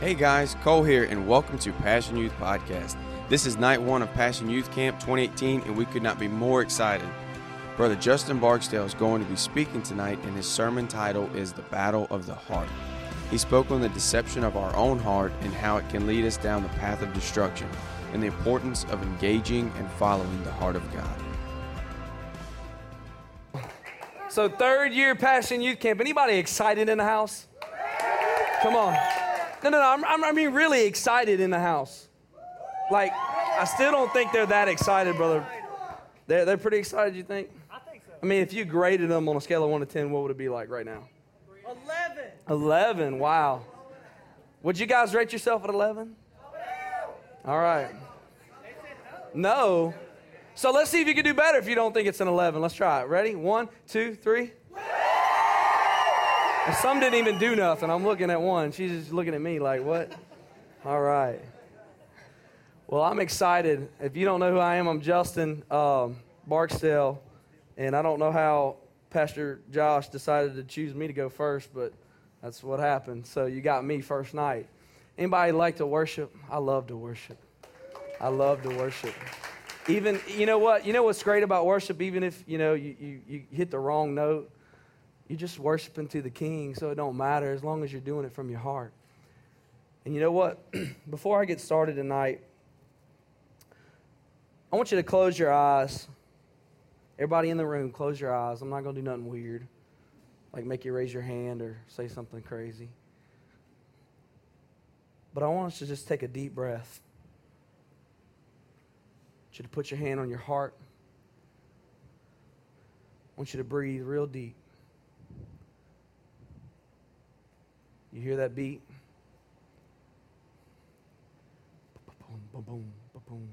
Hey guys, Cole here, and welcome to Passion Youth Podcast. This is night one of Passion Youth Camp 2018, and we could not be more excited. Brother Justin Barksdale is going to be speaking tonight, and his sermon title is The Battle of the Heart. He spoke on the deception of our own heart and how it can lead us down the path of destruction, and the importance of engaging and following the heart of God. So, third year Passion Youth Camp. Anybody excited in the house? Come on. No, no, no. I'm, I'm, I mean, really excited in the house. Like, I still don't think they're that excited, brother. They're, they're pretty excited, you think? I think so. I mean, if you graded them on a scale of 1 to 10, what would it be like right now? 11. 11, wow. Would you guys rate yourself at 11? All right. No. So let's see if you can do better if you don't think it's an 11. Let's try it. Ready? One, two, three. And some didn't even do nothing. I'm looking at one. She's just looking at me like, what? All right. Well, I'm excited. If you don't know who I am, I'm Justin um, Barksdale. And I don't know how Pastor Josh decided to choose me to go first, but that's what happened. So you got me first night. Anybody like to worship? I love to worship. I love to worship. Even, you know what? You know what's great about worship? Even if, you know, you, you, you hit the wrong note, you're just worshiping to the king, so it don't matter as long as you're doing it from your heart. And you know what? Before I get started tonight, I want you to close your eyes. Everybody in the room, close your eyes. I'm not going to do nothing weird, like make you raise your hand or say something crazy. But I want us to just take a deep breath. I want you to put your hand on your heart. I want you to breathe real deep. You hear that beat? Boom, boom, boom, boom.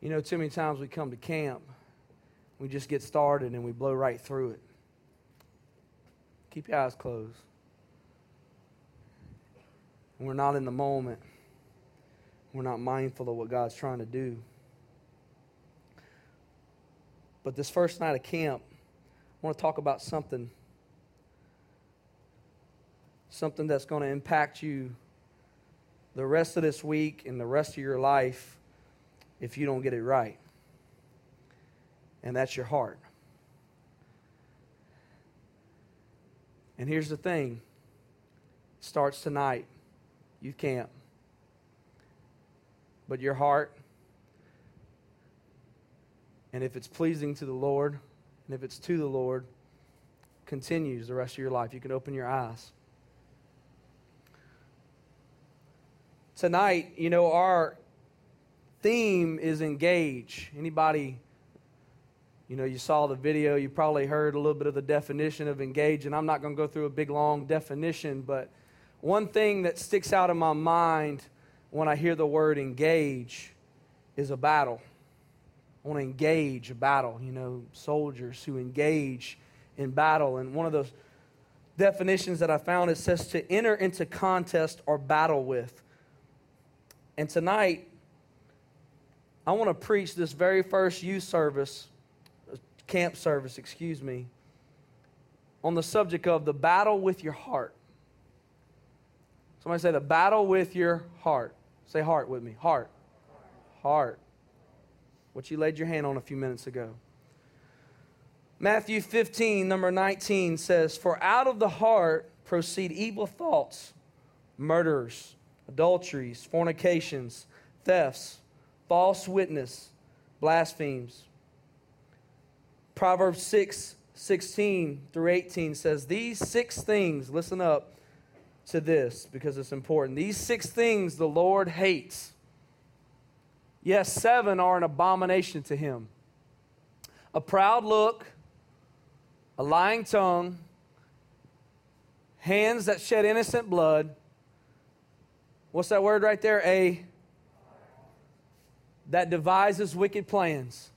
You know, too many times we come to camp, we just get started and we blow right through it. Keep your eyes closed. we're not in the moment. We're not mindful of what God's trying to do. But this first night of camp, I want to talk about something something that's going to impact you the rest of this week and the rest of your life if you don't get it right. And that's your heart. And here's the thing it starts tonight. You can't. But your heart, and if it's pleasing to the Lord, and if it's to the Lord, continues the rest of your life. You can open your eyes. Tonight, you know, our theme is engage. Anybody, you know, you saw the video, you probably heard a little bit of the definition of engage, and I'm not going to go through a big long definition, but one thing that sticks out in my mind when I hear the word engage is a battle. I want to engage a battle, you know, soldiers who engage in battle. And one of those definitions that I found it says to enter into contest or battle with. And tonight, I want to preach this very first youth service, camp service, excuse me, on the subject of the battle with your heart. Somebody say the battle with your heart. Say heart with me. Heart. Heart. What you laid your hand on a few minutes ago. Matthew 15, number 19 says, For out of the heart proceed evil thoughts, murders adulteries, fornications, thefts, false witness, blasphemies. Proverbs 6 16 through 18 says, These six things, listen up to this because it's important. These six things the Lord hates. Yes, seven are an abomination to him a proud look, a lying tongue, hands that shed innocent blood What's that word right there? A that devises wicked plans.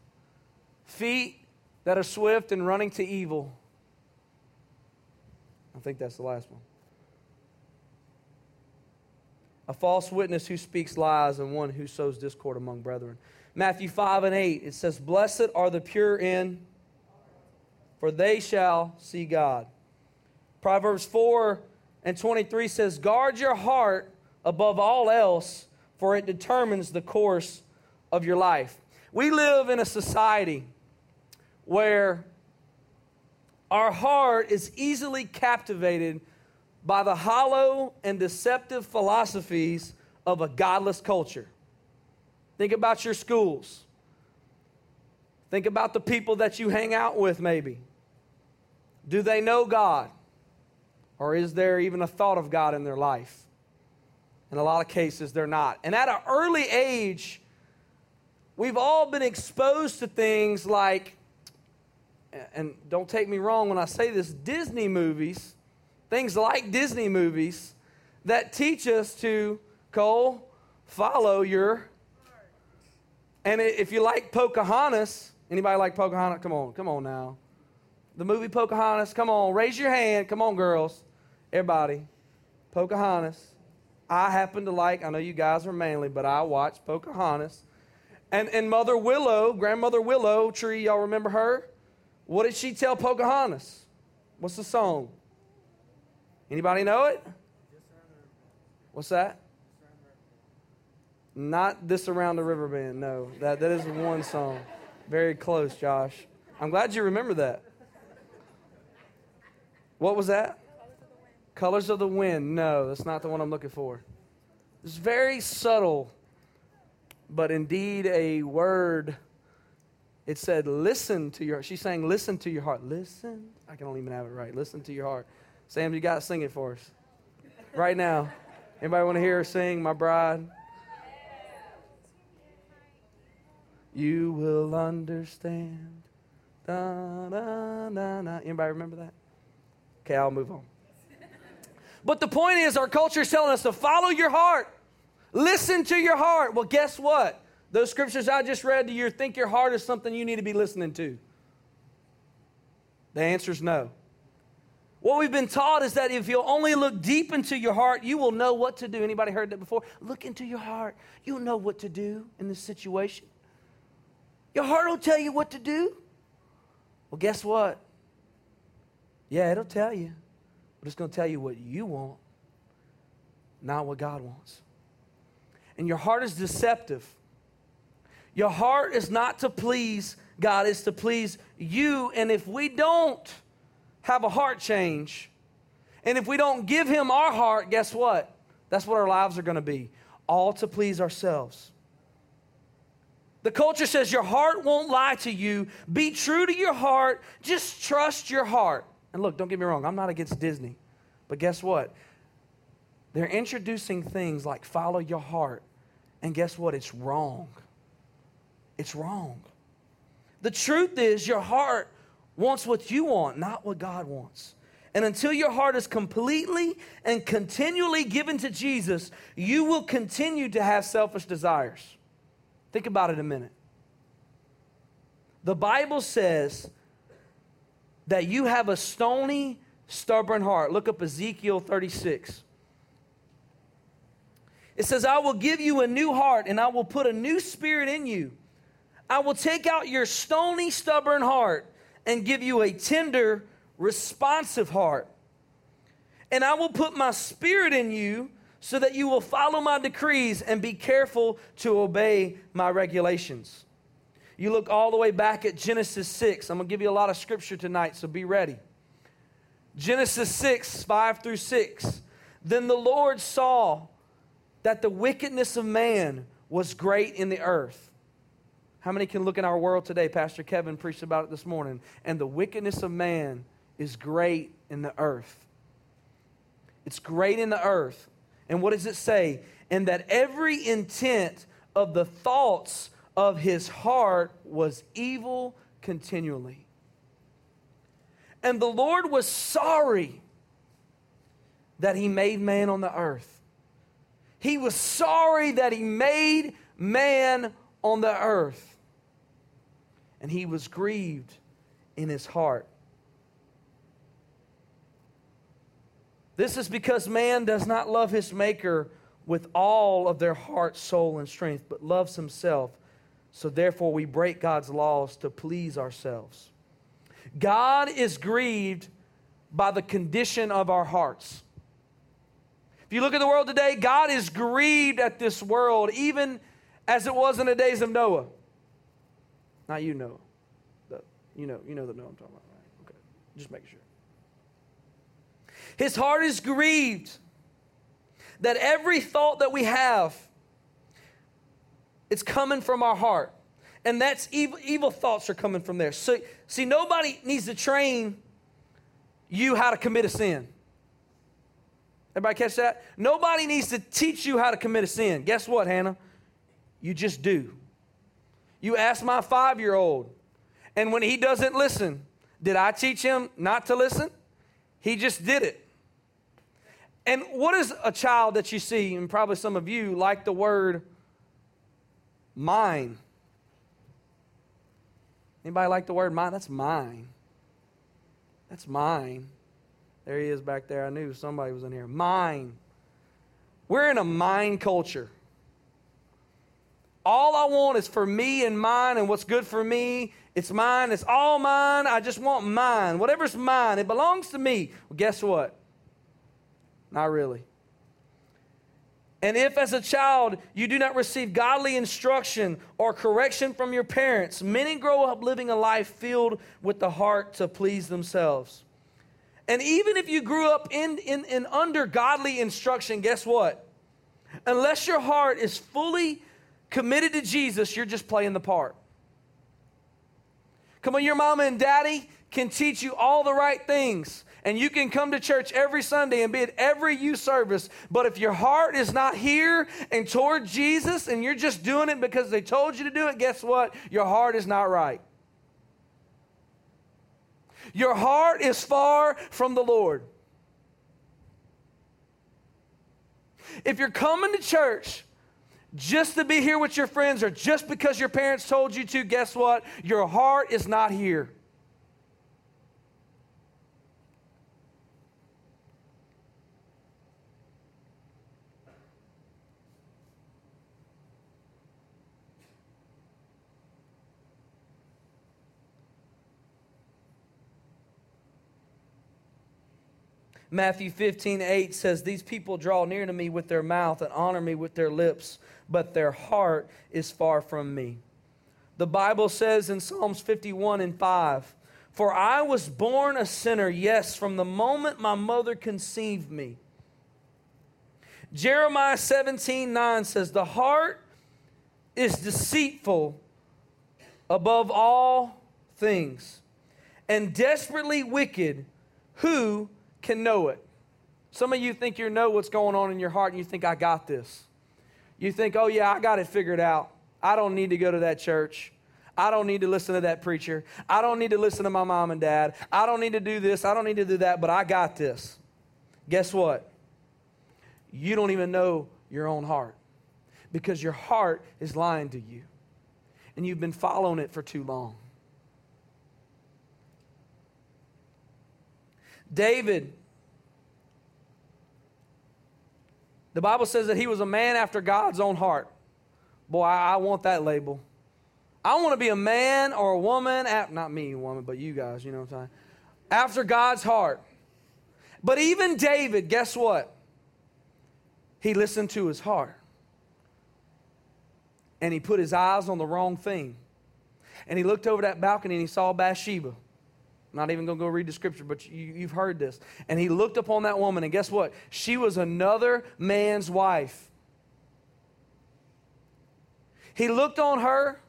Feet that are swift and running to evil. I think that's the last one. A false witness who speaks lies and one who sows discord among brethren. Matthew 5 and 8, it says, Blessed are the pure in, for they shall see God. Proverbs 4 and 23 says, Guard your heart above all else, for it determines the course of your life. We live in a society where our heart is easily captivated by the hollow and deceptive philosophies of a godless culture. Think about your schools. Think about the people that you hang out with, maybe. Do they know God? Or is there even a thought of God in their life? In a lot of cases, they're not. And at an early age, we've all been exposed to things like, and don't take me wrong when I say this, Disney movies, things like Disney movies that teach us to, Cole, follow your. And if you like Pocahontas, anybody like Pocahontas? Come on, come on now. The movie Pocahontas, come on, raise your hand. Come on, girls. Everybody. Pocahontas. I happen to like, I know you guys are manly, but I watched Pocahontas. And, and Mother Willow, Grandmother Willow Tree, y'all remember her? What did she tell Pocahontas? What's the song? Anybody know it? What's that? Not this around the Riverbend. No, that, that is one song. Very close, Josh. I'm glad you remember that. What was that? Colors of the Wind. No, that's not the one I'm looking for. It's very subtle, but indeed a word. It said, listen to your She's saying, listen to your heart. Listen. I can only even have it right. Listen to your heart. Sam, you got to sing it for us. Right now. Anybody want to hear her sing, My Bride? You will understand. Da, da, da, da. Anybody remember that? Okay, I'll move on. But the point is, our culture is telling us to follow your heart. Listen to your heart. Well, guess what? Those scriptures I just read to you think your heart is something you need to be listening to. The answer is no. What we've been taught is that if you'll only look deep into your heart, you will know what to do. Anybody heard that before? Look into your heart. You'll know what to do in this situation. Your heart will tell you what to do. Well, guess what? Yeah, it'll tell you. But it's going to tell you what you want, not what God wants. And your heart is deceptive. Your heart is not to please God, it's to please you. And if we don't have a heart change, and if we don't give Him our heart, guess what? That's what our lives are going to be all to please ourselves. The culture says your heart won't lie to you. Be true to your heart. Just trust your heart. And look, don't get me wrong, I'm not against Disney. But guess what? They're introducing things like follow your heart. And guess what? It's wrong. It's wrong. The truth is, your heart wants what you want, not what God wants. And until your heart is completely and continually given to Jesus, you will continue to have selfish desires. Think about it a minute. The Bible says that you have a stony, stubborn heart. Look up Ezekiel 36. It says, I will give you a new heart and I will put a new spirit in you. I will take out your stony, stubborn heart and give you a tender, responsive heart. And I will put my spirit in you so that you will follow my decrees and be careful to obey my regulations. You look all the way back at Genesis 6. I'm going to give you a lot of scripture tonight, so be ready. Genesis 6, 5 through 6. Then the Lord saw that the wickedness of man was great in the earth. How many can look in our world today? Pastor Kevin preached about it this morning. And the wickedness of man is great in the earth. It's great in the earth. And what does it say? And that every intent of the thoughts of his heart was evil continually. And the Lord was sorry that he made man on the earth. He was sorry that he made man on the earth. And he was grieved in his heart. This is because man does not love his maker with all of their heart, soul, and strength, but loves himself so therefore, we break God's laws to please ourselves. God is grieved by the condition of our hearts. If you look at the world today, God is grieved at this world, even as it was in the days of Noah. Now you, know, The, you know, you know the Noah I'm talking about, right? Okay, just make sure. His heart is grieved that every thought that we have, it's coming from our heart. And that's evil, evil thoughts are coming from there. So, see, nobody needs to train you how to commit a sin. Everybody catch that? Nobody needs to teach you how to commit a sin. Guess what, Hannah? You just do. You ask my five year old, and when he doesn't listen, did I teach him not to listen? He just did it. And what is a child that you see, and probably some of you like the word mine? Anybody like the word mine? That's mine. That's mine. There he is back there. I knew somebody was in here. Mine. We're in a mine culture. All I want is for me and mine and what's good for me. It's mine. It's all mine. I just want mine. Whatever's mine, it belongs to me. Well, guess what? Not really. And if, as a child, you do not receive godly instruction or correction from your parents, many grow up living a life filled with the heart to please themselves. And even if you grew up in, in, in under godly instruction, guess what? Unless your heart is fully committed to Jesus, you're just playing the part. Come on, your mama and daddy can teach you all the right things and you can come to church every Sunday and be at every youth service, but if your heart is not here and toward Jesus and you're just doing it because they told you to do it, guess what? Your heart is not right. Your heart is far from the Lord. If you're coming to church just to be here with your friends or just because your parents told you to, guess what? Your heart is not here. Matthew 15, 8 says, These people draw near to me with their mouth and honor me with their lips, but their heart is far from me. The Bible says in Psalms 51 and 5, For I was born a sinner, yes, from the moment my mother conceived me. Jeremiah 17, 9 says, The heart is deceitful above all things and desperately wicked. Who can know it. Some of you think you know what's going on in your heart and you think, I got this. You think, oh, yeah, I got it figured out. I don't need to go to that church. I don't need to listen to that preacher. I don't need to listen to my mom and dad. I don't need to do this. I don't need to do that, but I got this. Guess what? You don't even know your own heart because your heart is lying to you and you've been following it for too long. David, the Bible says that he was a man after God's own heart. Boy, I, I want that label. I want to be a man or a woman, at, not me, woman, but you guys, you know what I'm saying? After God's heart. But even David, guess what? He listened to his heart. And he put his eyes on the wrong thing. And he looked over that balcony and he saw Bathsheba. I'm not even going to go read the scripture, but you, you've heard this. And he looked upon that woman, and guess what? She was another man's wife. He looked on her,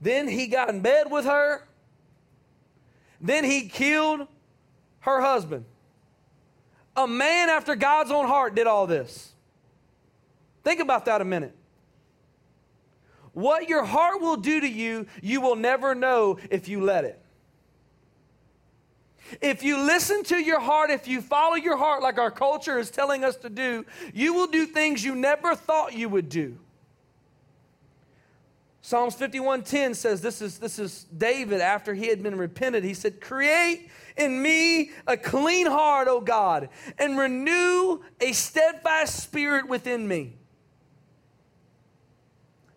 then he got in bed with her, then he killed her husband. A man after God's own heart did all this. Think about that a minute. What your heart will do to you, you will never know if you let it. If you listen to your heart, if you follow your heart like our culture is telling us to do, you will do things you never thought you would do. Psalms 51:10 says this is this is David after he had been repented. He said, "Create in me a clean heart, O God, and renew a steadfast spirit within me."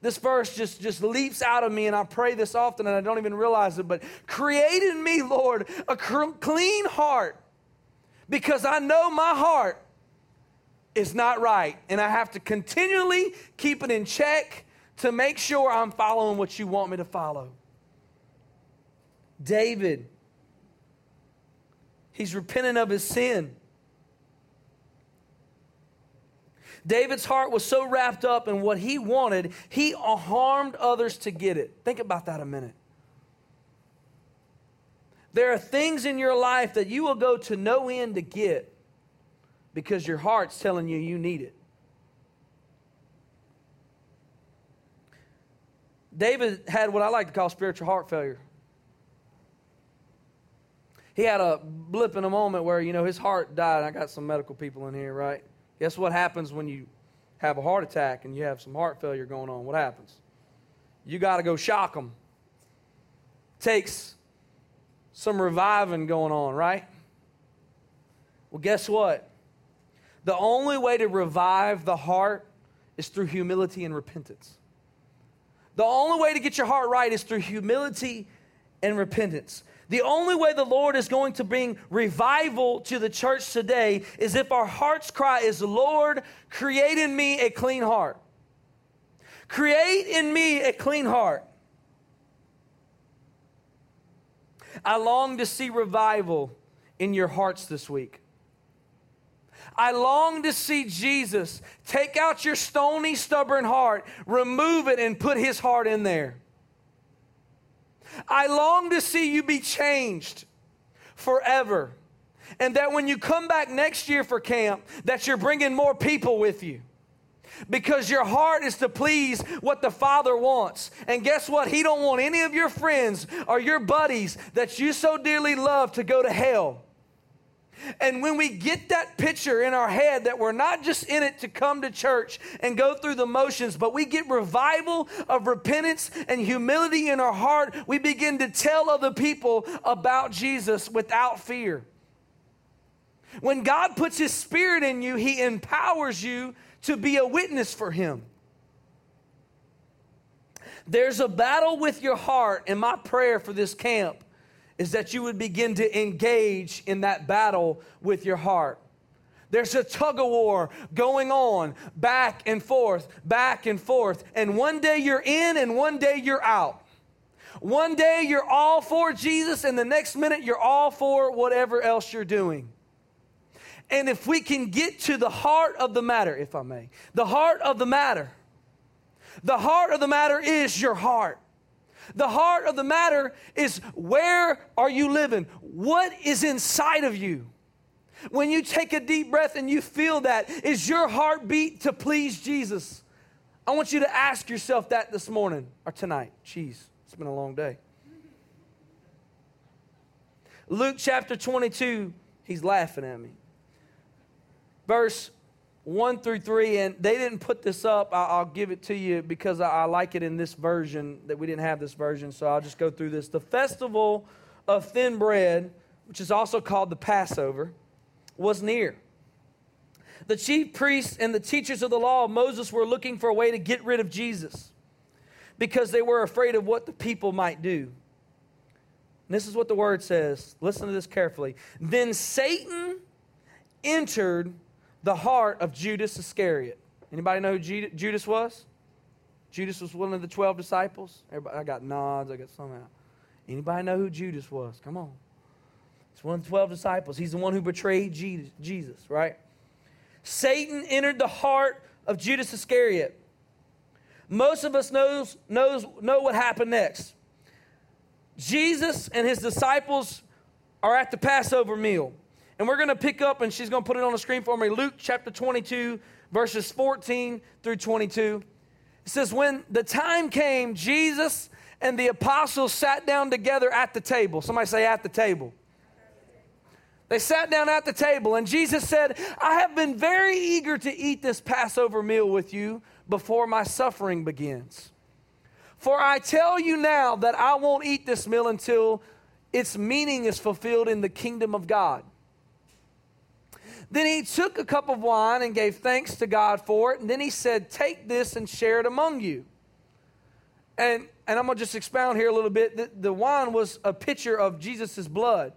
This verse just, just leaps out of me, and I pray this often and I don't even realize it. But create in me, Lord, a clean heart because I know my heart is not right. And I have to continually keep it in check to make sure I'm following what you want me to follow. David, he's repenting of his sin. David's heart was so wrapped up in what he wanted, he harmed others to get it. Think about that a minute. There are things in your life that you will go to no end to get because your heart's telling you you need it. David had what I like to call spiritual heart failure. He had a blip in a moment where, you know, his heart died. I got some medical people in here, right? Guess what happens when you have a heart attack and you have some heart failure going on? What happens? You got to go shock them. Takes some reviving going on, right? Well, guess what? The only way to revive the heart is through humility and repentance. The only way to get your heart right is through humility and repentance. The only way the Lord is going to bring revival to the church today is if our heart's cry is, Lord, create in me a clean heart. Create in me a clean heart. I long to see revival in your hearts this week. I long to see Jesus take out your stony, stubborn heart, remove it, and put his heart in there. I long to see you be changed forever. And that when you come back next year for camp, that you're bringing more people with you. Because your heart is to please what the Father wants. And guess what? He don't want any of your friends or your buddies that you so dearly love to go to hell. And when we get that picture in our head that we're not just in it to come to church and go through the motions, but we get revival of repentance and humility in our heart, we begin to tell other people about Jesus without fear. When God puts His Spirit in you, He empowers you to be a witness for Him. There's a battle with your heart, and my prayer for this camp is that you would begin to engage in that battle with your heart. There's a tug of war going on back and forth, back and forth. And one day you're in and one day you're out. One day you're all for Jesus, and the next minute you're all for whatever else you're doing. And if we can get to the heart of the matter, if I may, the heart of the matter, the heart of the matter is your heart. The heart of the matter is where are you living? What is inside of you? When you take a deep breath and you feel that, is your heartbeat to please Jesus? I want you to ask yourself that this morning or tonight. Jeez, it's been a long day. Luke chapter 22, he's laughing at me. Verse 1 through 3, and they didn't put this up. I'll, give it to you because I, like it in this version that we didn't have this version, so I'll just go through this. The festival of thin bread, which is also called the Passover, was near. The chief priests and the teachers of the law of Moses were looking for a way to get rid of Jesus because they were afraid of what the people might do. And this is what the word says. Listen to this carefully. Then Satan entered the heart of Judas Iscariot. Anybody know who Judas was? Judas was one of the 12 disciples. Everybody, I got nods, I got some out. Anybody know who Judas was? Come on. It's one of the 12 disciples. He's the one who betrayed Jesus, right? Satan entered the heart of Judas Iscariot. Most of us knows, knows, know what happened next. Jesus and his disciples are at the Passover meal. And we're going to pick up, and she's going to put it on the screen for me Luke chapter 22, verses 14 through 22. It says, When the time came, Jesus and the apostles sat down together at the table. Somebody say, at the table. They sat down at the table, and Jesus said, I have been very eager to eat this Passover meal with you before my suffering begins. For I tell you now that I won't eat this meal until its meaning is fulfilled in the kingdom of God. Then he took a cup of wine and gave thanks to God for it. And then he said, Take this and share it among you. And, and I'm going to just expound here a little bit. The, the wine was a picture of Jesus' blood.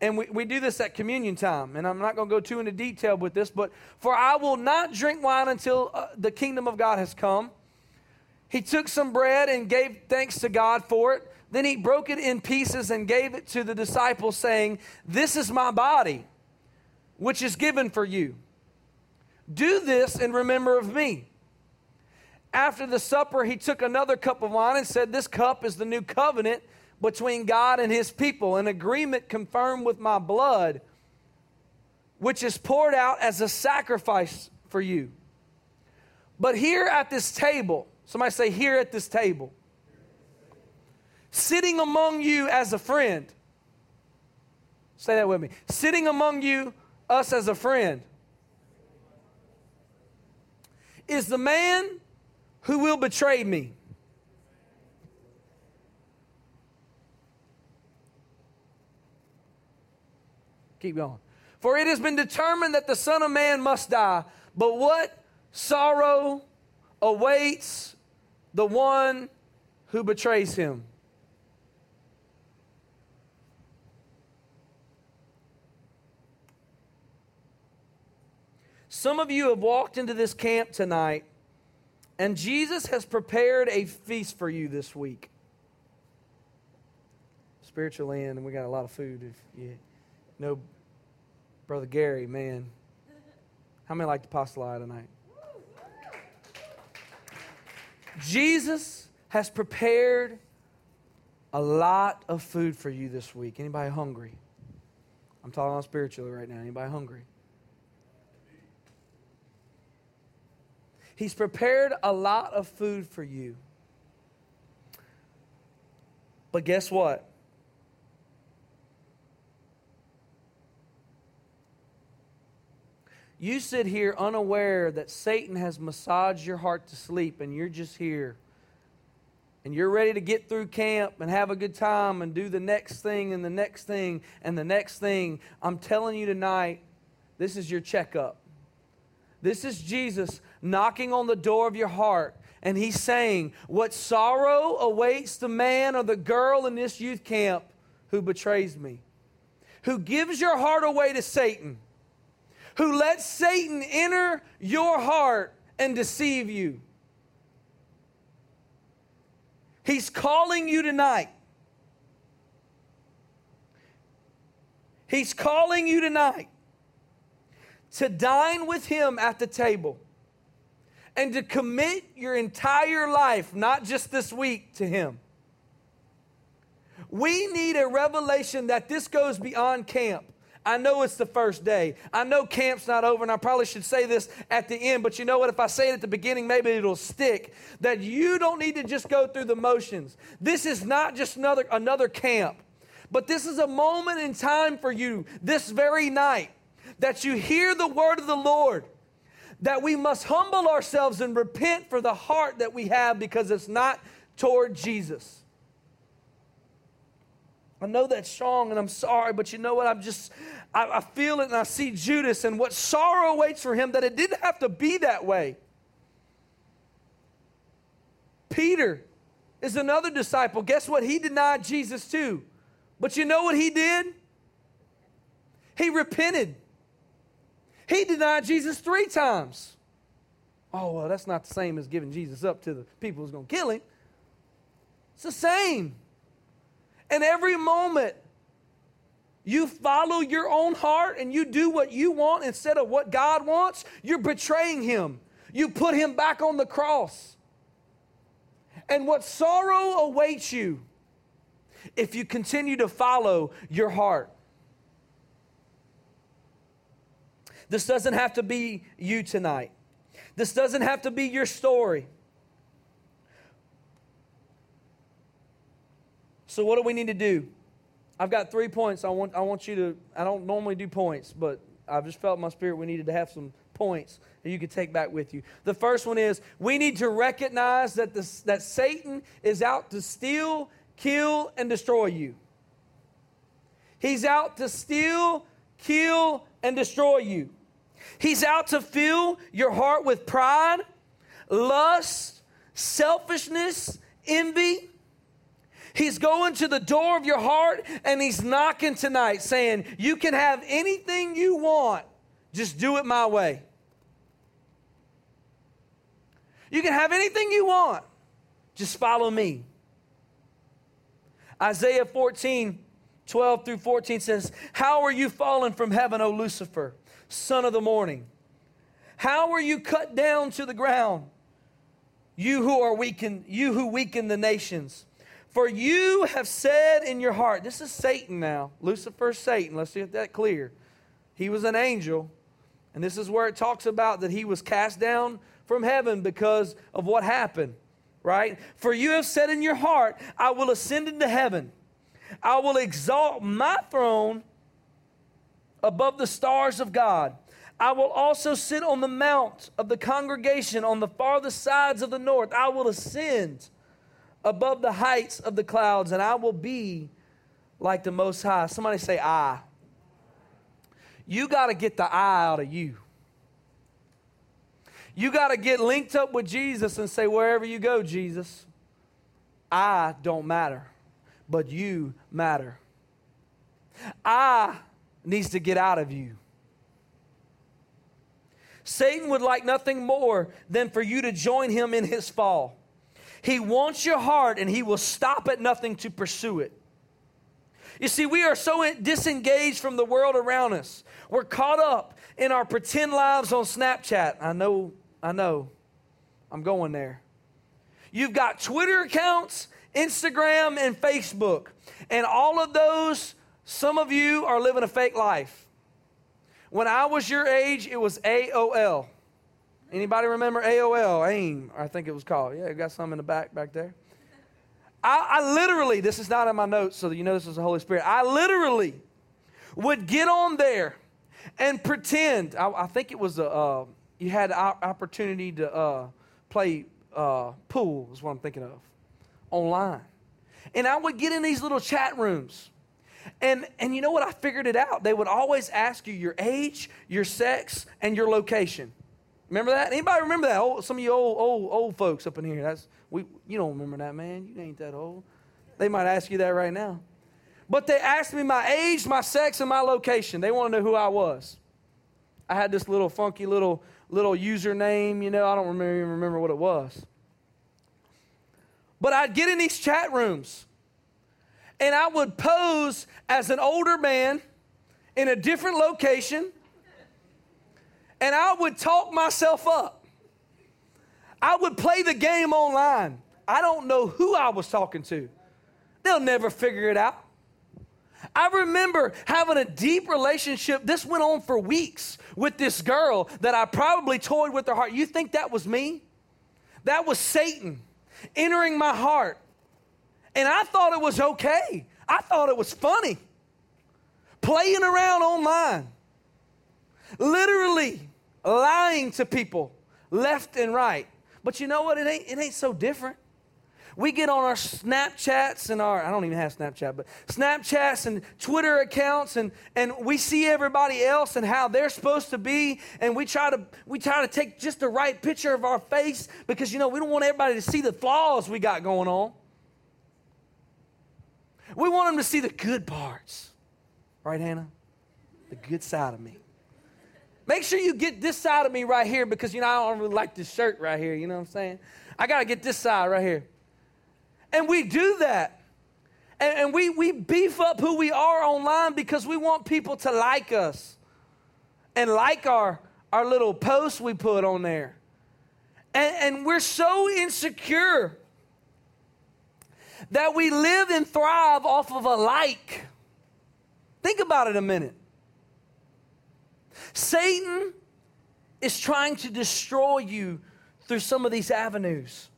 And we, we do this at communion time. And I'm not going to go too into detail with this, but for I will not drink wine until uh, the kingdom of God has come. He took some bread and gave thanks to God for it. Then he broke it in pieces and gave it to the disciples, saying, This is my body, which is given for you. Do this in remember of me. After the supper, he took another cup of wine and said, This cup is the new covenant between God and his people, an agreement confirmed with my blood, which is poured out as a sacrifice for you. But here at this table, somebody say, Here at this table, sitting among you as a friend, say that with me, sitting among you, us as a friend, is the man who will betray me. Keep going. For it has been determined that the Son of Man must die. But what sorrow awaits the one who betrays him? Some of you have walked into this camp tonight, and Jesus has prepared a feast for you this week. Spiritual end, and we got a lot of food. If you know Brother Gary, man, how many like the pastalaya tonight? Jesus has prepared a lot of food for you this week. Anybody hungry? I'm talking on spiritually right now. Anybody hungry? He's prepared a lot of food for you. But guess what? You sit here unaware that Satan has massaged your heart to sleep and you're just here. And you're ready to get through camp and have a good time and do the next thing and the next thing and the next thing. I'm telling you tonight, this is your checkup. This is Jesus knocking on the door of your heart. And he's saying, What sorrow awaits the man or the girl in this youth camp who betrays me, who gives your heart away to Satan, who lets Satan enter your heart and deceive you. He's calling you tonight. He's calling you tonight to dine with Him at the table and to commit your entire life, not just this week, to Him. We need a revelation that this goes beyond camp. I know it's the first day. I know camp's not over, and I probably should say this at the end, but you know what? If I say it at the beginning, maybe it'll stick. That you don't need to just go through the motions. This is not just another, another camp, but this is a moment in time for you this very night that you hear the word of the Lord, that we must humble ourselves and repent for the heart that we have because it's not toward Jesus. I know that's strong and I'm sorry, but you know what? I'm just, I, I, feel it and I see Judas and what sorrow awaits for him that it didn't have to be that way. Peter is another disciple. Guess what? He denied Jesus too. But you know what he did? He repented. He denied Jesus three times. Oh, well, that's not the same as giving Jesus up to the people who's going to kill him. It's the same. And every moment you follow your own heart and you do what you want instead of what God wants, you're betraying Him. You put Him back on the cross. And what sorrow awaits you if you continue to follow your heart. This doesn't have to be you tonight. This doesn't have to be your story. So, what do we need to do? I've got three points. I want, I want you to, I don't normally do points, but I've just felt my spirit we needed to have some points that you could take back with you. The first one is we need to recognize that, this, that Satan is out to steal, kill, and destroy you. He's out to steal, kill, and destroy you. He's out to fill your heart with pride, lust, selfishness, envy. He's going to the door of your heart and he's knocking tonight saying, You can have anything you want, just do it my way. You can have anything you want, just follow me. Isaiah 14, 12 through 14 says, How are you fallen from heaven, O Lucifer, son of the morning? How are you cut down to the ground? You who are weakened, you who weaken the nations. For you have said in your heart, this is Satan now. Lucifer, Satan. Let's get that clear. He was an angel. And this is where it talks about that he was cast down from heaven because of what happened, right? For you have said in your heart, I will ascend into heaven. I will exalt my throne above the stars of God. I will also sit on the mount of the congregation on the farthest sides of the north. I will ascend above the heights of the clouds, and I will be like the Most High. Somebody say, I. You got to get the I out of you. You got to get linked up with Jesus and say, wherever you go, Jesus, I don't matter, but you matter. I needs to get out of you. Satan would like nothing more than for you to join him in his fall. He wants your heart and he will stop at nothing to pursue it. You see, we are so disengaged from the world around us. We're caught up in our pretend lives on Snapchat. I know, I know. I'm going there. You've got Twitter accounts, Instagram, and Facebook. And all of those, some of you are living a fake life. When I was your age, it was AOL. Anybody remember AOL? AIM, I think it was called. Yeah, it got some in the back back there. I, I literally, this is not in my notes, so that you know this is the Holy Spirit. I literally would get on there and pretend. I, I think it was a, uh, you had opportunity to uh, play uh, pool, is what I'm thinking of, online. And I would get in these little chat rooms and, and you know what? I figured it out. They would always ask you your age, your sex, and your location. Remember that? Anybody remember that? Old, some of you old, old, old folks up in here. That's we. You don't remember that, man. You ain't that old. They might ask you that right now. But they asked me my age, my sex, and my location. They want to know who I was. I had this little funky little little username. You know, I don't remember, even remember what it was. But I'd get in these chat rooms and I would pose as an older man in a different location, and I would talk myself up. I would play the game online. I don't know who I was talking to. They'll never figure it out. I remember having a deep relationship. This went on for weeks with this girl that I probably toyed with her heart. You think that was me? That was Satan entering my heart and I thought it was okay. I thought it was funny. Playing around online, literally lying to people left and right. But you know what? It ain't, it ain't so different. We get on our Snapchats and our, I don't even have Snapchat, but Snapchats and Twitter accounts and, and we see everybody else and how they're supposed to be. And we try to, we try to take just the right picture of our face because, you know, we don't want everybody to see the flaws we got going on. We want them to see the good parts. Right, Hannah? The good side of me. Make sure you get this side of me right here because, you know, I don't really like this shirt right here. You know what I'm saying? I got to get this side right here. And we do that. And, and, we, we beef up who we are online because we want people to like us and like our, our little posts we put on there. And, and we're so insecure that we live and thrive off of a like. Think about it a minute. Satan is trying to destroy you through some of these avenues.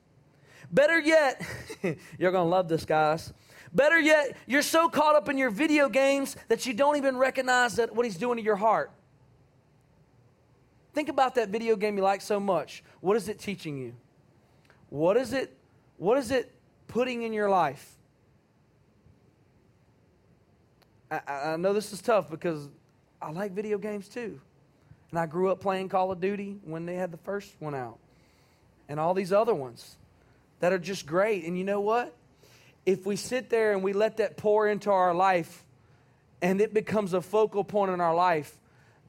Better yet, you're going to love this, guys. Better yet, you're so caught up in your video games that you don't even recognize that what he's doing to your heart. Think about that video game you like so much. What is it teaching you? What is it what is it putting in your life? I, I know this is tough because I like video games too. And I grew up playing Call of Duty when they had the first one out. And all these other ones that are just great. And you know what? if we sit there and we let that pour into our life and it becomes a focal point in our life,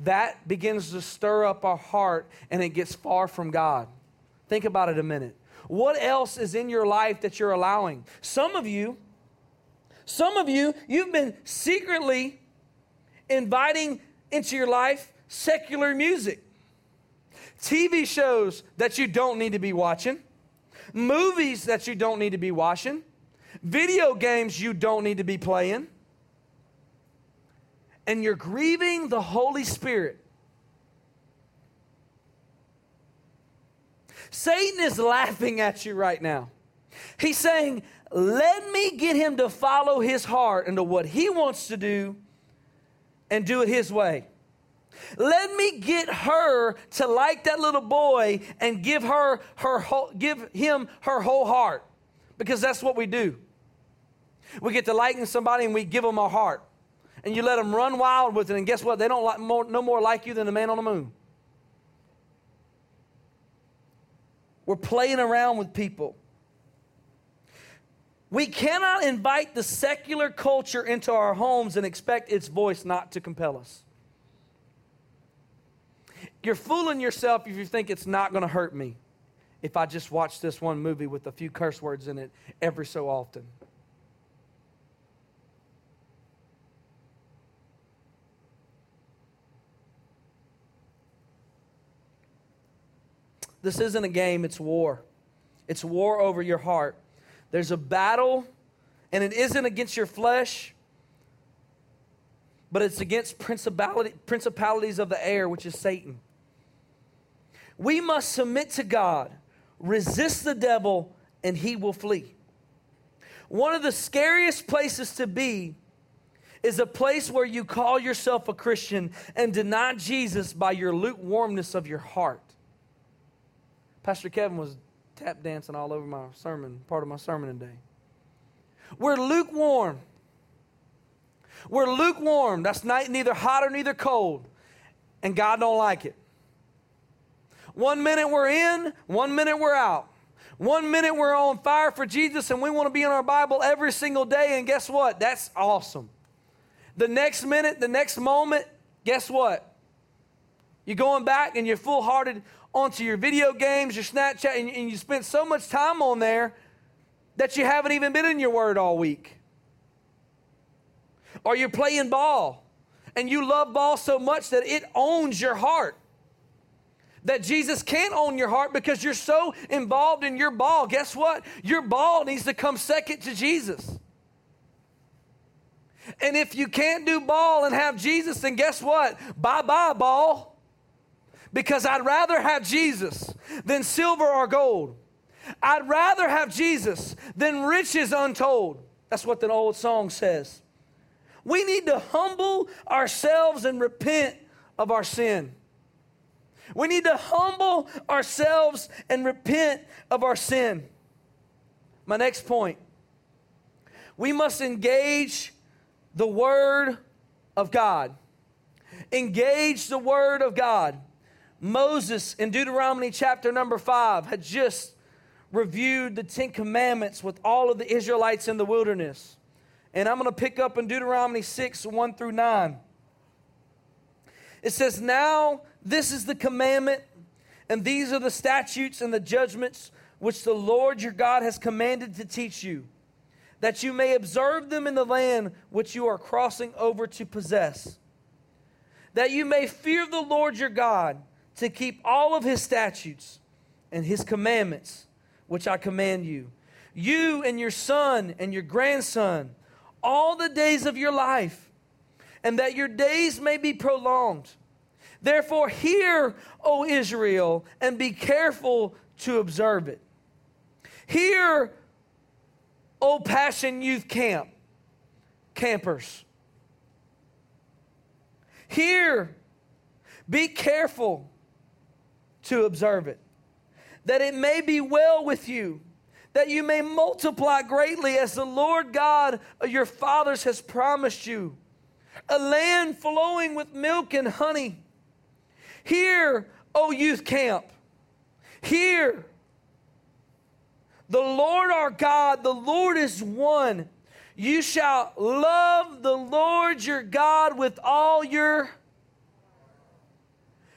that begins to stir up our heart and it gets far from God. Think about it a minute. What else is in your life that you're allowing? Some of you, some of you, you've been secretly inviting into your life secular music, TV shows that you don't need to be watching, movies that you don't need to be watching, video games you don't need to be playing and you're grieving the Holy Spirit. Satan is laughing at you right now. He's saying, Let me get him to follow his heart into what he wants to do and do it his way. Let me get her to like that little boy and give her her whole, give him her whole heart because that's what we do. We get to liking somebody and we give them our heart and you let them run wild with it, and guess what? They don't like more, no more like you than the man on the moon. We're playing around with people. We cannot invite the secular culture into our homes and expect its voice not to compel us. You're fooling yourself if you think it's not going to hurt me if I just watch this one movie with a few curse words in it every so often. This isn't a game, it's war. It's war over your heart. There's a battle, and it isn't against your flesh, but it's against principality, principalities of the air, which is Satan. We must submit to God, resist the devil, and he will flee. One of the scariest places to be is a place where you call yourself a Christian and deny Jesus by your lukewarmness of your heart. Pastor Kevin was tap dancing all over my sermon, part of my sermon today. We're lukewarm. We're lukewarm. That's neither hot or neither cold. And God don't like it. One minute we're in, one minute we're out. One minute we're on fire for Jesus and we want to be in our Bible every single day. And guess what? That's awesome. The next minute, the next moment, guess what? You're going back and you're full hearted onto your video games, your Snapchat, and, and you spent so much time on there that you haven't even been in your word all week. Or you're playing ball and you love ball so much that it owns your heart. That Jesus can't own your heart because you're so involved in your ball. Guess what? Your ball needs to come second to Jesus. And if you can't do ball and have Jesus, then guess what? Bye bye, ball because I'd rather have Jesus than silver or gold. I'd rather have Jesus than riches untold. That's what the old song says. We need to humble ourselves and repent of our sin. We need to humble ourselves and repent of our sin. My next point we must engage the Word of God. Engage the Word of God. Moses in Deuteronomy chapter number five had just reviewed the Ten Commandments with all of the Israelites in the wilderness. And I'm going to pick up in Deuteronomy 6 1 through 9. It says, Now this is the commandment, and these are the statutes and the judgments which the Lord your God has commanded to teach you, that you may observe them in the land which you are crossing over to possess, that you may fear the Lord your God to keep all of his statutes and his commandments, which I command you. You and your son and your grandson, all the days of your life, and that your days may be prolonged. Therefore, hear, O Israel, and be careful to observe it. Hear, O Passion Youth Camp, campers. Hear, be careful to observe it. That it may be well with you, that you may multiply greatly as the Lord God of your fathers has promised you, a land flowing with milk and honey. Hear, O youth camp, hear. The Lord our God, the Lord is one. You shall love the Lord your God with all your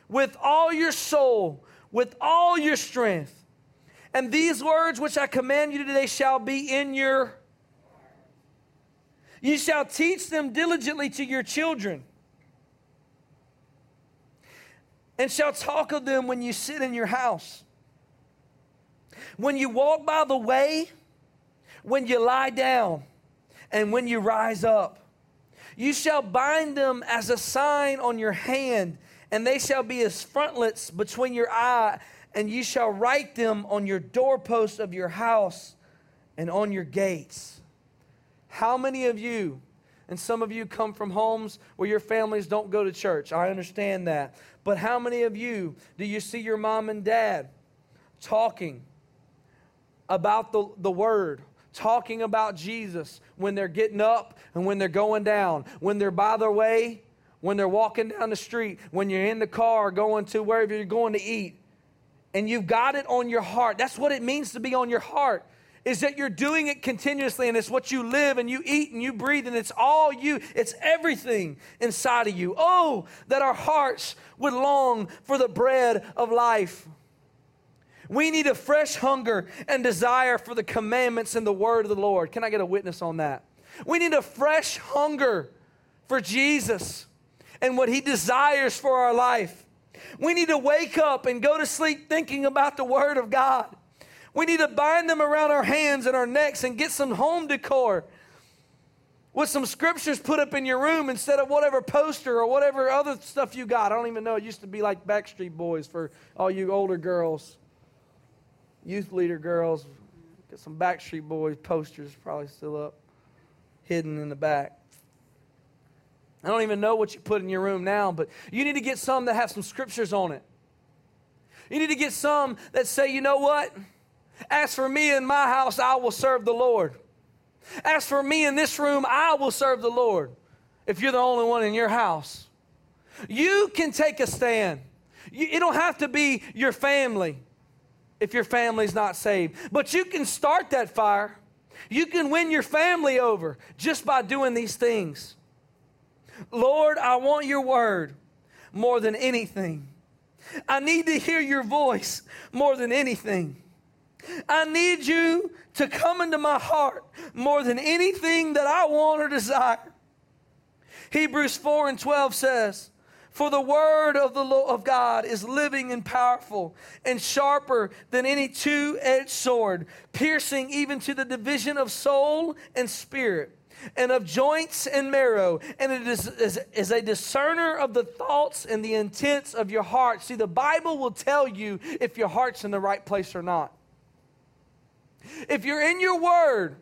with all your soul, with all your strength. And these words which I command you today shall be in your you shall teach them diligently to your children, and shall talk of them when you sit in your house, when you walk by the way, when you lie down, and when you rise up. You shall bind them as a sign on your hand, and they shall be as frontlets between your eye, and you shall write them on your doorposts of your house and on your gates. How many of you, and some of you come from homes where your families don't go to church? I understand that. But how many of you do you see your mom and dad talking about the, the Word? Talking about Jesus when they're getting up and when they're going down, when they're by their way, when they're walking down the street, when you're in the car going to wherever you're going to eat, and you've got it on your heart. That's what it means to be on your heart is that you're doing it continuously and it's what you live and you eat and you breathe and it's all you. It's everything inside of you. Oh, that our hearts would long for the bread of life. We need a fresh hunger and desire for the commandments and the word of the Lord. Can I get a witness on that? We need a fresh hunger for Jesus and what he desires for our life. We need to wake up and go to sleep thinking about the word of God. We need to bind them around our hands and our necks and get some home decor with some scriptures put up in your room instead of whatever poster or whatever other stuff you got. I don't even know. It used to be like Backstreet Boys for all you older girls, youth leader girls. Get some Backstreet Boys posters probably still up, hidden in the back. I don't even know what you put in your room now, but you need to get some that have some scriptures on it. You need to get some that say, you know what? As for me and my house, I will serve the Lord. As for me in this room, I will serve the Lord. If you're the only one in your house, you can take a stand. You, it don't have to be your family if your family's not saved, but you can start that fire. You can win your family over just by doing these things. Lord, I want your word more than anything. I need to hear your voice more than anything. I need you to come into my heart more than anything that I want or desire. Hebrews 4 and 12 says, For the word of the Lord of God is living and powerful and sharper than any two edged sword, piercing even to the division of soul and spirit and of joints and marrow, and it is, is, is, a discerner of the thoughts and the intents of your heart. See, the Bible will tell you if your heart's in the right place or not. If you're in your word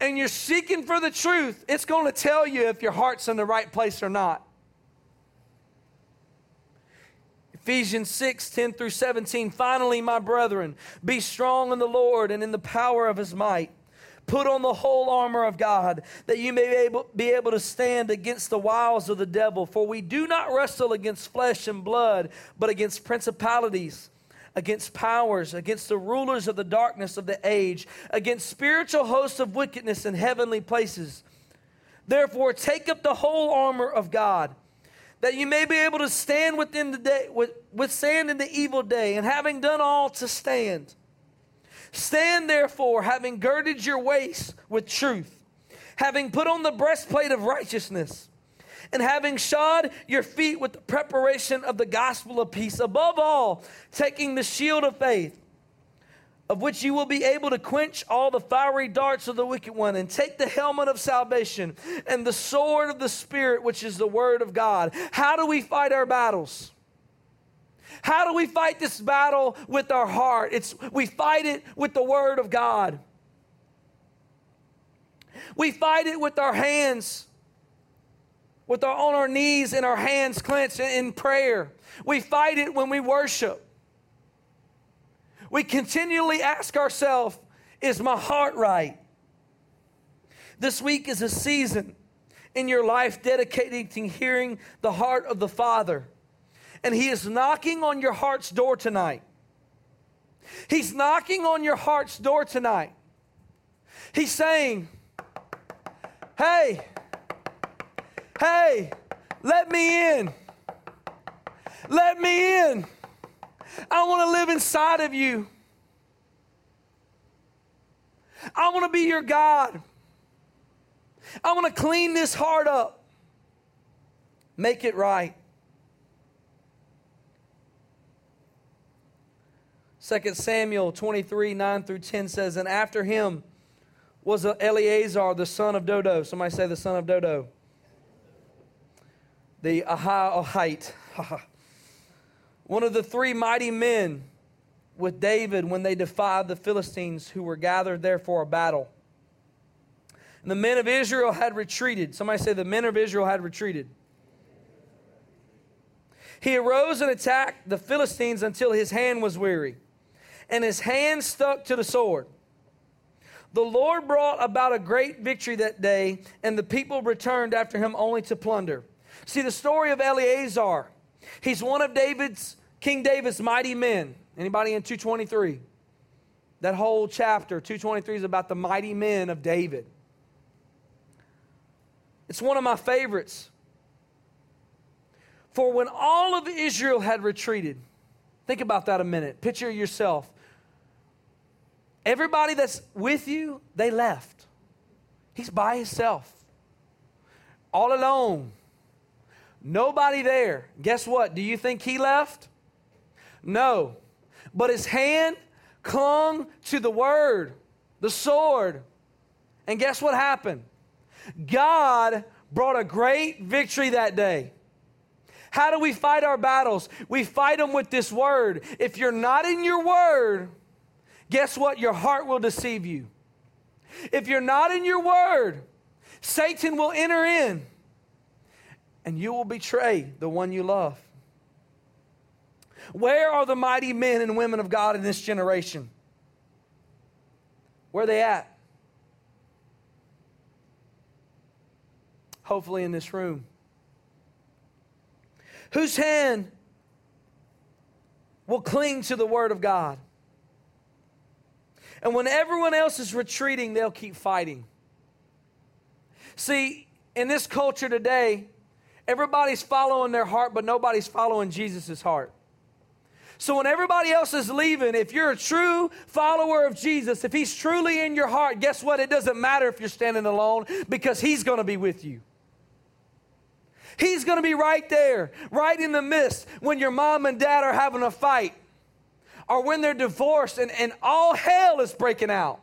and you're seeking for the truth, it's going to tell you if your heart's in the right place or not. Ephesians 6 10 through 17. Finally, my brethren, be strong in the Lord and in the power of his might. Put on the whole armor of God, that you may be able, be able to stand against the wiles of the devil. For we do not wrestle against flesh and blood, but against principalities against powers, against the rulers of the darkness of the age, against spiritual hosts of wickedness in heavenly places. Therefore, take up the whole armor of God, that you may be able to stand within the day, with, withstand in the evil day, and having done all to stand. Stand therefore, having girded your waist with truth, having put on the breastplate of righteousness and having shod your feet with the preparation of the gospel of peace. Above all, taking the shield of faith, of which you will be able to quench all the fiery darts of the wicked one, and take the helmet of salvation and the sword of the Spirit, which is the word of God. How do we fight our battles? How do we fight this battle with our heart? It's we fight it with the word of God. We fight it with our hands with our, on our knees and our hands clenched in prayer. We fight it when we worship. We continually ask ourselves, is my heart right? This week is a season in your life dedicated to hearing the heart of the Father. And He is knocking on your heart's door tonight. He's knocking on your heart's door tonight. He's saying, Hey, hey, let me in. Let me in. I want to live inside of you. I want to be your God. I want to clean this heart up, make it right. 2 Samuel 23 9 through 10 says, And after him was Eleazar, the son of Dodo. Somebody say the son of Dodo. The Ahohite. One of the three mighty men with David when they defied the Philistines who were gathered there for a battle. And the men of Israel had retreated. Somebody say the men of Israel had retreated. He arose and attacked the Philistines until his hand was weary, and his hand stuck to the sword. The Lord brought about a great victory that day, and the people returned after him only to plunder. See the story of Eleazar. He's one of David's King David's mighty men. Anybody in 223? That whole chapter, 223, is about the mighty men of David. It's one of my favorites. For when all of Israel had retreated, think about that a minute. Picture yourself. Everybody that's with you, they left. He's by himself, all alone. Nobody there. Guess what? Do you think he left? No. But his hand clung to the word, the sword. And guess what happened? God brought a great victory that day. How do we fight our battles? We fight them with this word. If you're not in your word, guess what? Your heart will deceive you. If you're not in your word, Satan will enter in and you will betray the one you love. Where are the mighty men and women of God in this generation? Where are they at? Hopefully, in this room. Whose hand will cling to the Word of God? And when everyone else is retreating, they'll keep fighting. See, in this culture today, everybody's following their heart, but nobody's following Jesus' heart. So when everybody else is leaving, if you're a true follower of Jesus, if he's truly in your heart, guess what? It doesn't matter if you're standing alone because he's going to be with you. He's going to be right there, right in the midst when your mom and dad are having a fight or when they're divorced and, and all hell is breaking out.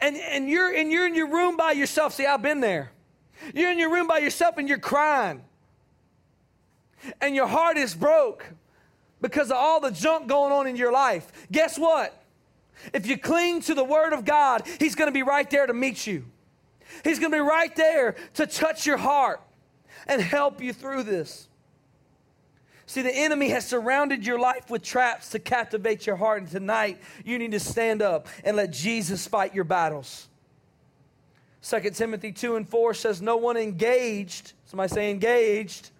And, and, you're, and you're in your room by yourself. See, I've been there. You're in your room by yourself and you're crying and your heart is broke because of all the junk going on in your life, guess what? If you cling to the Word of God, He's going to be right there to meet you. He's going to be right there to touch your heart and help you through this. See, the enemy has surrounded your life with traps to captivate your heart, and tonight you need to stand up and let Jesus fight your battles. 2 Timothy 2 and 4 says, No one engaged, somebody say engaged,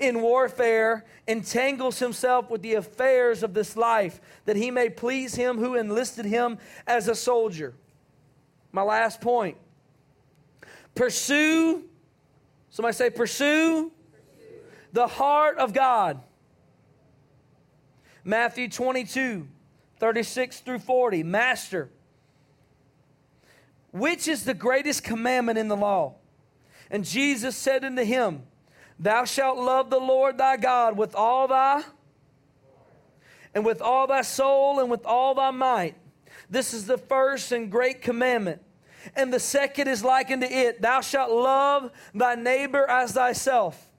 in warfare entangles himself with the affairs of this life, that he may please him who enlisted him as a soldier. My last point pursue, somebody say, pursue. The heart of God. Matthew 22, 36 through 40. Master, which is the greatest commandment in the law? And Jesus said unto him, Thou shalt love the Lord thy God with all thy and with all thy soul and with all thy might. This is the first and great commandment. And the second is like unto it Thou shalt love thy neighbor as thyself.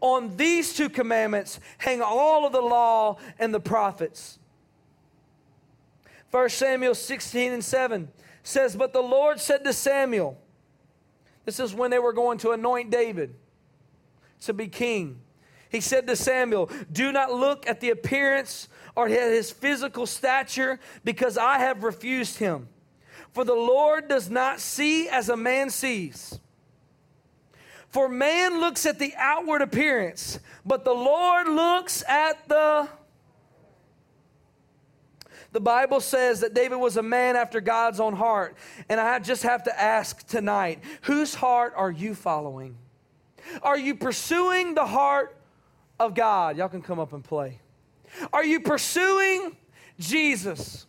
On these two commandments hang all of the law and the prophets. 1 Samuel 16 and 7 says, But the Lord said to Samuel, This is when they were going to anoint David to be king. He said to Samuel, Do not look at the appearance or his physical stature, because I have refused him. For the Lord does not see as a man sees. For man looks at the outward appearance, but the Lord looks at the The Bible says that David was a man after God's own heart. And I just have to ask tonight whose heart are you following? Are you pursuing the heart of God? Y'all can come up and play. Are you pursuing Jesus?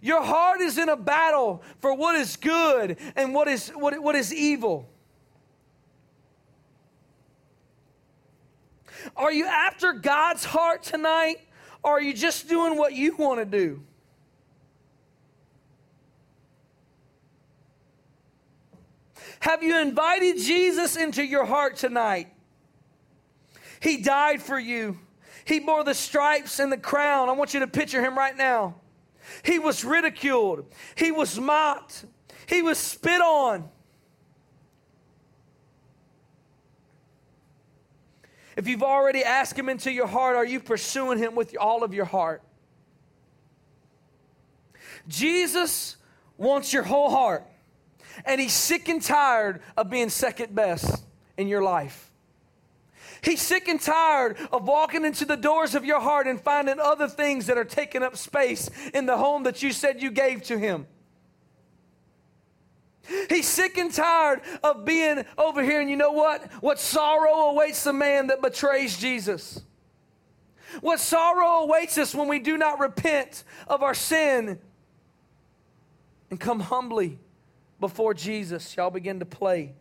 Your heart is in a battle for what is good and what is, what, what is evil. Are you after God's heart tonight? Or are you just doing what you want to do? Have you invited Jesus into your heart tonight? He died for you. He bore the stripes and the crown. I want you to picture him right now. He was ridiculed. He was mocked. He was spit on. If you've already asked Him into your heart, are you pursuing Him with all of your heart? Jesus wants your whole heart, and He's sick and tired of being second best in your life. He's sick and tired of walking into the doors of your heart and finding other things that are taking up space in the home that you said you gave to Him. He's sick and tired of being over here. And you know what? What sorrow awaits the man that betrays Jesus. What sorrow awaits us when we do not repent of our sin and come humbly before Jesus. Y'all begin to play.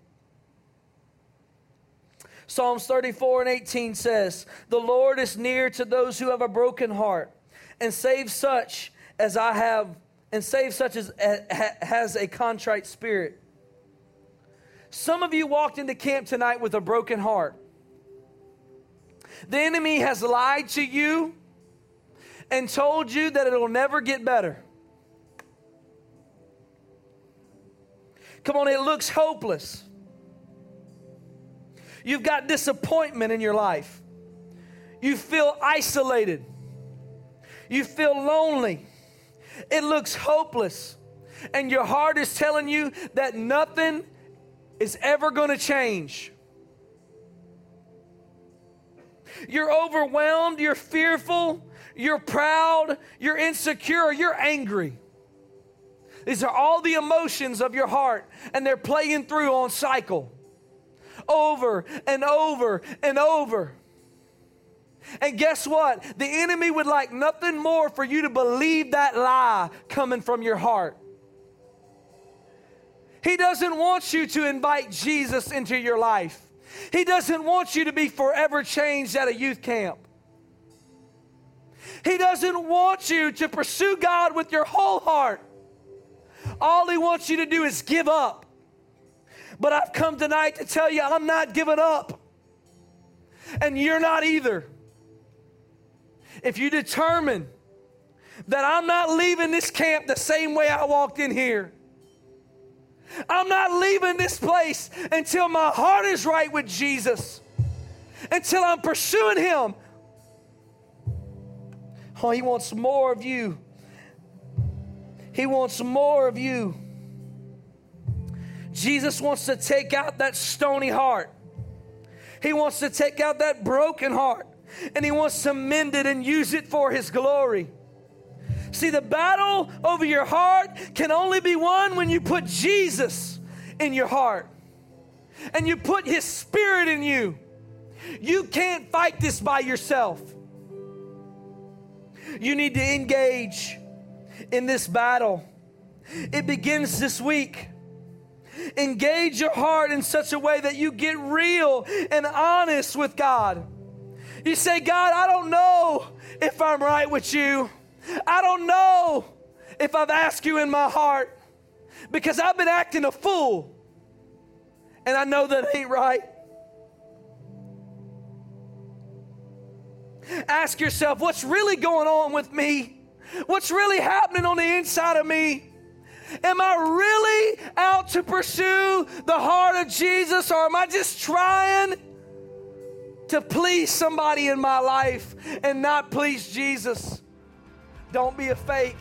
Psalms 34 and 18 says, The Lord is near to those who have a broken heart and save such as I have and save such as has a contrite spirit. Some of you walked into camp tonight with a broken heart. The enemy has lied to you and told you that it'll never get better. Come on, it looks hopeless. You've got disappointment in your life. You feel isolated. You feel lonely. It looks hopeless. And your heart is telling you that nothing is ever going to change. You're overwhelmed, you're fearful, you're proud, you're insecure, you're angry. These are all the emotions of your heart, and they're playing through on cycle over and over and over. And guess what? The enemy would like nothing more for you to believe that lie coming from your heart. He doesn't want you to invite Jesus into your life. He doesn't want you to be forever changed at a youth camp. He doesn't want you to pursue God with your whole heart. All He wants you to do is give up. But I've come tonight to tell you I'm not giving up. And you're not either if you determine that I'm not leaving this camp the same way I walked in here, I'm not leaving this place until my heart is right with Jesus, until I'm pursuing Him. Oh, He wants more of you. He wants more of you. Jesus wants to take out that stony heart. He wants to take out that broken heart and He wants to mend it and use it for His glory. See, the battle over your heart can only be won when you put Jesus in your heart and you put His Spirit in you. You can't fight this by yourself. You need to engage in this battle. It begins this week. Engage your heart in such a way that you get real and honest with God. You say, God, I don't know if I'm right with you. I don't know if I've asked you in my heart because I've been acting a fool and I know that ain't right. Ask yourself, what's really going on with me? What's really happening on the inside of me? Am I really out to pursue the heart of Jesus or am I just trying? to please somebody in my life and not please Jesus. Don't be a fake.